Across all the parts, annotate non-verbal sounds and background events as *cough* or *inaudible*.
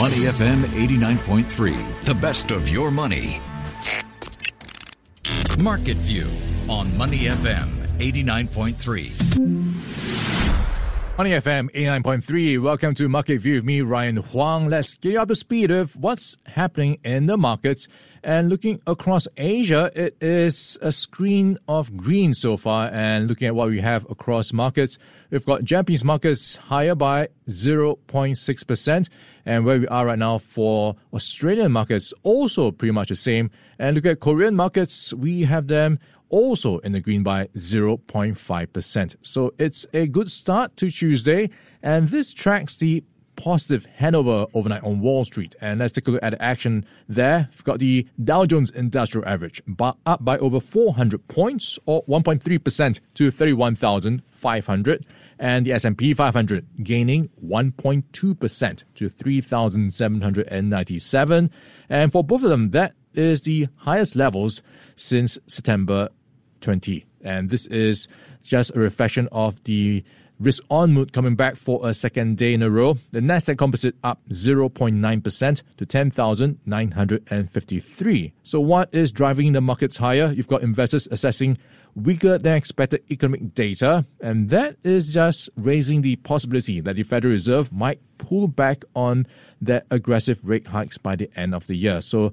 Money FM 89.3, the best of your money. Market View on Money FM 89.3. Money FM 89.3. Welcome to Market View with me, Ryan Huang. Let's get you up to speed of what's happening in the markets. And looking across Asia, it is a screen of green so far. And looking at what we have across markets, we've got Japanese markets higher by 0.6%. And where we are right now for Australian markets, also pretty much the same. And look at Korean markets, we have them also in the green by 0.5%. So it's a good start to Tuesday, and this tracks the positive handover overnight on Wall Street. And let's take a look at the action there. We've got the Dow Jones Industrial Average up by over 400 points, or 1.3% to 31,500 and the S&P 500 gaining 1.2% to 3,797. And for both of them, that is the highest levels since September 20. And this is just a reflection of the risk on mood coming back for a second day in a row. The Nasdaq Composite up 0.9% to 10,953. So what is driving the markets higher? You've got investors assessing weaker than expected economic data, and that is just raising the possibility that the Federal Reserve might pull back on their aggressive rate hikes by the end of the year. So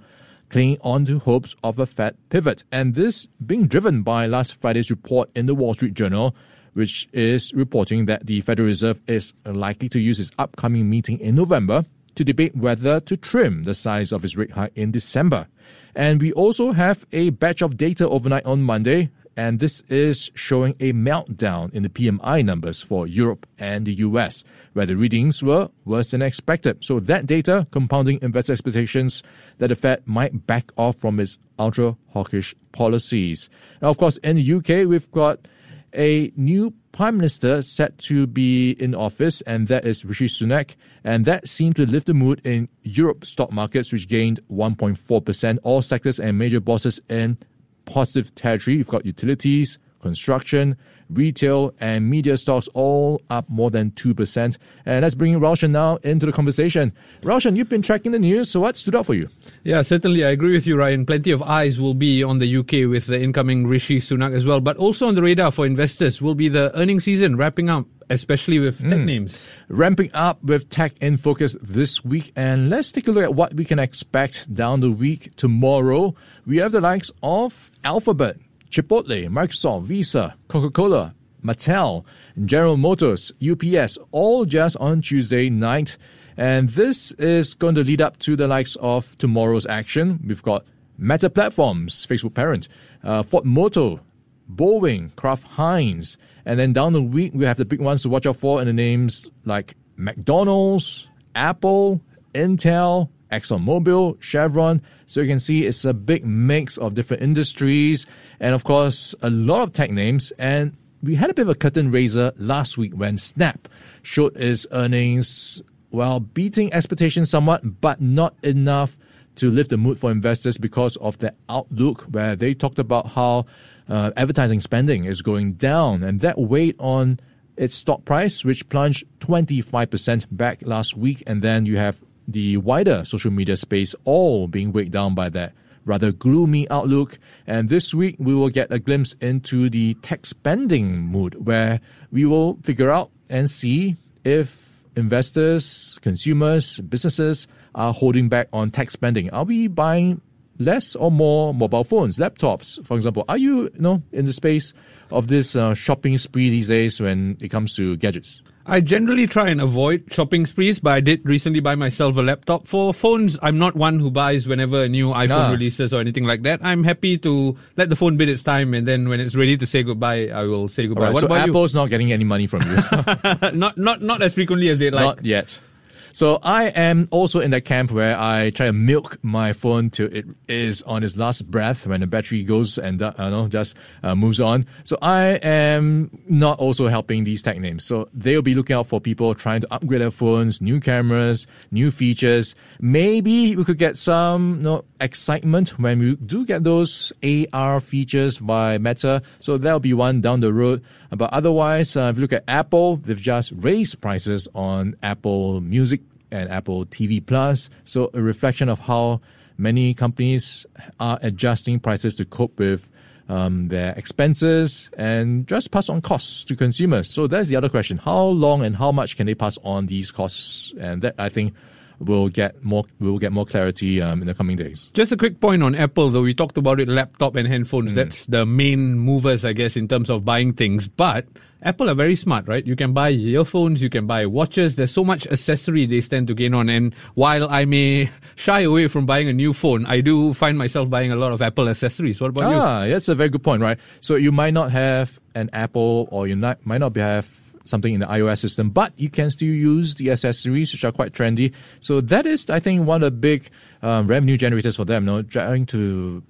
clinging on to hopes of a Fed pivot. And this being driven by last Friday's report in the Wall Street Journal, which is reporting that the Federal Reserve is likely to use its upcoming meeting in November to debate whether to trim the size of its rate hike in December. And we also have a batch of data overnight on Monday and this is showing a meltdown in the PMI numbers for Europe and the US, where the readings were worse than expected. So that data compounding investor expectations that the Fed might back off from its ultra hawkish policies. Now, of course, in the UK, we've got a new prime minister set to be in office, and that is Rishi Sunak. And that seemed to lift the mood in Europe stock markets, which gained 1.4%. All sectors and major bourses in positive territory. You've got utilities, construction, retail, and media stocks all up more than 2%. And let's bring Roshan now into the conversation. Roshan, you've been tracking the news, so what stood out for you? Yeah, certainly. I agree with you, Ryan. Plenty of eyes will be on the UK with the incoming Rishi Sunak as well. But also on the radar for investors will be the earnings season wrapping up especially with tech mm. names. Ramping up with tech in focus this week. And let's take a look at what we can expect down the week tomorrow. We have the likes of Alphabet, Chipotle, Microsoft, Visa, Coca Cola, Mattel, General Motors, UPS, all just on Tuesday night. And this is going to lead up to the likes of tomorrow's action. We've got Meta Platforms, Facebook parent, uh, Ford Motor, Boeing, Kraft Heinz. And then down the week, we have the big ones to watch out for in the names like McDonald's, Apple, Intel, ExxonMobil, Chevron. So you can see it's a big mix of different industries and of course a lot of tech names. And we had a bit of a curtain raiser last week when Snap showed its earnings, well, beating expectations somewhat, but not enough to lift the mood for investors because of the outlook where they talked about how uh, advertising spending is going down and that weighed on its stock price, which plunged 25% back last week. And then you have the wider social media space all being weighed down by that rather gloomy outlook. And this week, we will get a glimpse into the tech spending mood where we will figure out and see if investors, consumers, businesses are holding back on tech spending. Are we buying less or more mobile phones, laptops, for example? Are you, you know, in the space of this uh, shopping spree these days when it comes to gadgets? I generally try and avoid shopping sprees, but I did recently buy myself a laptop. For phones, I'm not one who buys whenever a new iPhone nah. releases or anything like that. I'm happy to let the phone bid its time, and then when it's ready to say goodbye, I will say goodbye. Right, what so about Apple's you? not getting any money from you? *laughs* not not not as frequently as they'd like. Not yet. So I am also in that camp where I try to milk my phone till it is on its last breath when the battery goes and uh, you know just uh, moves on. So I am not also helping these tech names. So they'll be looking out for people trying to upgrade their phones, new cameras, new features. Maybe we could get some you know, excitement when we do get those AR features by Meta. So that'll be one down the road. But otherwise, uh, if you look at Apple, they've just raised prices on Apple Music and Apple TV Plus. So a reflection of how many companies are adjusting prices to cope with um, their expenses and just pass on costs to consumers. So that's the other question: how long and how much can they pass on these costs? And that I think we'll get more we'll get more clarity um, in the coming days. Just a quick point on Apple, though we talked about it, laptop and handphones. Mm. That's the main movers, I guess, in terms of buying things. But Apple are very smart, right? You can buy earphones, you can buy watches. There's so much accessory they stand to gain on. And while I may *laughs* shy away from buying a new phone, I do find myself buying a lot of Apple accessories. What about ah, you? Ah, that's a very good point, right? So you might not have an Apple or you not, might not be have something in the iOS system, but you can still use the accessories, which are quite trendy. So that is, I think, one of the big um, revenue generators for them, you know, trying to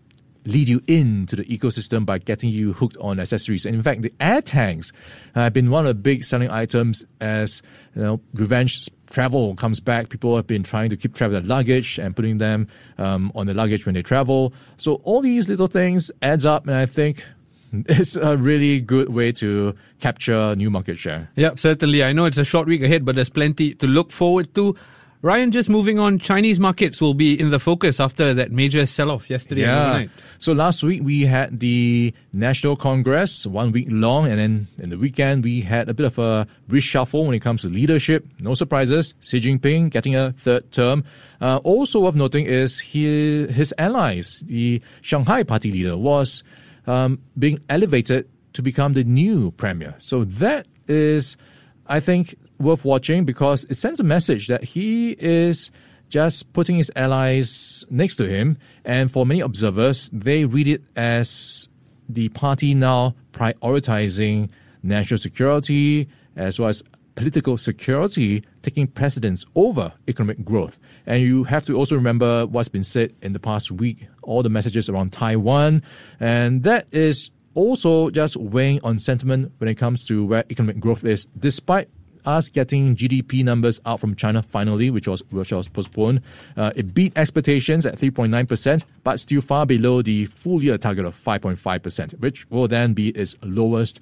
lead you into the ecosystem by getting you hooked on accessories. And in fact, the AirTags have been one of the big selling items as you know revenge travel comes back. People have been trying to keep track of their luggage and putting them um, on the luggage when they travel. So all these little things adds up, and I think it's a really good way to capture new market share. Yep, certainly. I know it's a short week ahead, but there's plenty to look forward to. Ryan, just moving on, Chinese markets will be in the focus after that major sell off yesterday yeah. So last week we had the National Congress, one week long, and then in the weekend we had a bit of a reshuffle when it comes to leadership. No surprises. Xi Jinping getting a third term. Uh, also worth noting is he, his allies, the Shanghai party leader, was um, being elevated to become the new premier. So that is, I think, worth watching because it sends a message that he is just putting his allies next to him. And for many observers, they read it as the party now prioritizing national security as well as political security taking precedence over economic growth. And you have to also remember what's been said in the past week, all the messages around Taiwan. And that is also just weighing on sentiment when it comes to where economic growth is, despite us getting GDP numbers out from China finally, which was which was postponed. Uh, it beat expectations at 3.9%, but still far below the full year target of 5.5%, which will then be its lowest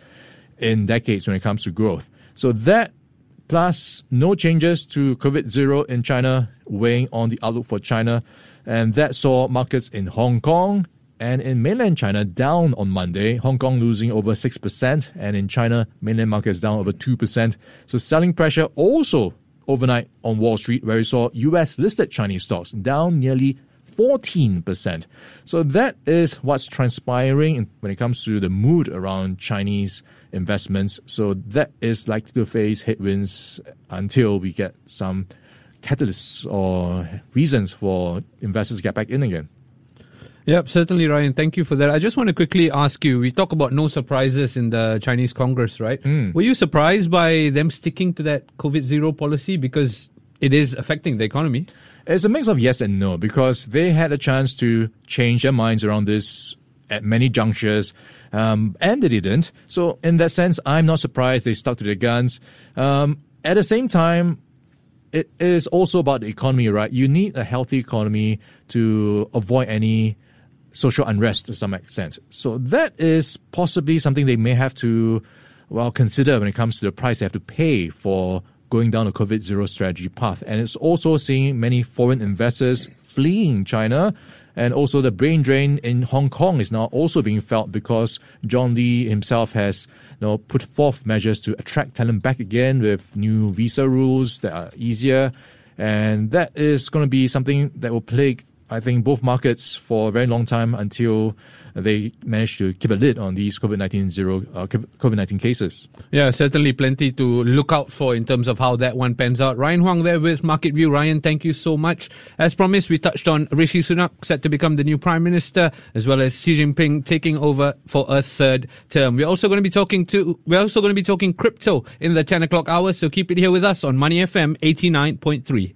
in decades when it comes to growth. So that plus no changes to COVID zero in China, weighing on the outlook for China. And that saw markets in Hong Kong and in mainland China down on Monday. Hong Kong losing over 6%, and in China, mainland markets down over 2%. So selling pressure also overnight on Wall Street, where we saw US listed Chinese stocks down nearly 14%. So that is what's transpiring when it comes to the mood around Chinese investments. So that is likely to face headwinds until we get some catalysts or reasons for investors to get back in again. Yep, certainly, Ryan. Thank you for that. I just want to quickly ask you we talk about no surprises in the Chinese Congress, right? Mm. Were you surprised by them sticking to that COVID zero policy because it is affecting the economy? It's a mix of yes and no because they had a chance to change their minds around this at many junctures, um, and they didn't. So, in that sense, I'm not surprised they stuck to their guns. Um, at the same time, it is also about the economy, right? You need a healthy economy to avoid any social unrest to some extent. So that is possibly something they may have to, well, consider when it comes to the price they have to pay for going down the COVID zero strategy path. And it's also seeing many foreign investors fleeing China. And also the brain drain in Hong Kong is now also being felt because John Lee himself has you know, put forth measures to attract talent back again with new visa rules that are easier. And that is going to be something that will plague I think both markets for a very long time until they managed to keep a lid on these COVID nineteen zero uh, COVID nineteen cases. Yeah, certainly plenty to look out for in terms of how that one pans out. Ryan Huang there with Market View. Ryan, thank you so much. As promised, we touched on Rishi Sunak set to become the new Prime Minister, as well as Xi Jinping taking over for a third term. We're also going to be talking to we're also going to be talking crypto in the ten o'clock hour. So keep it here with us on Money FM eighty nine point three.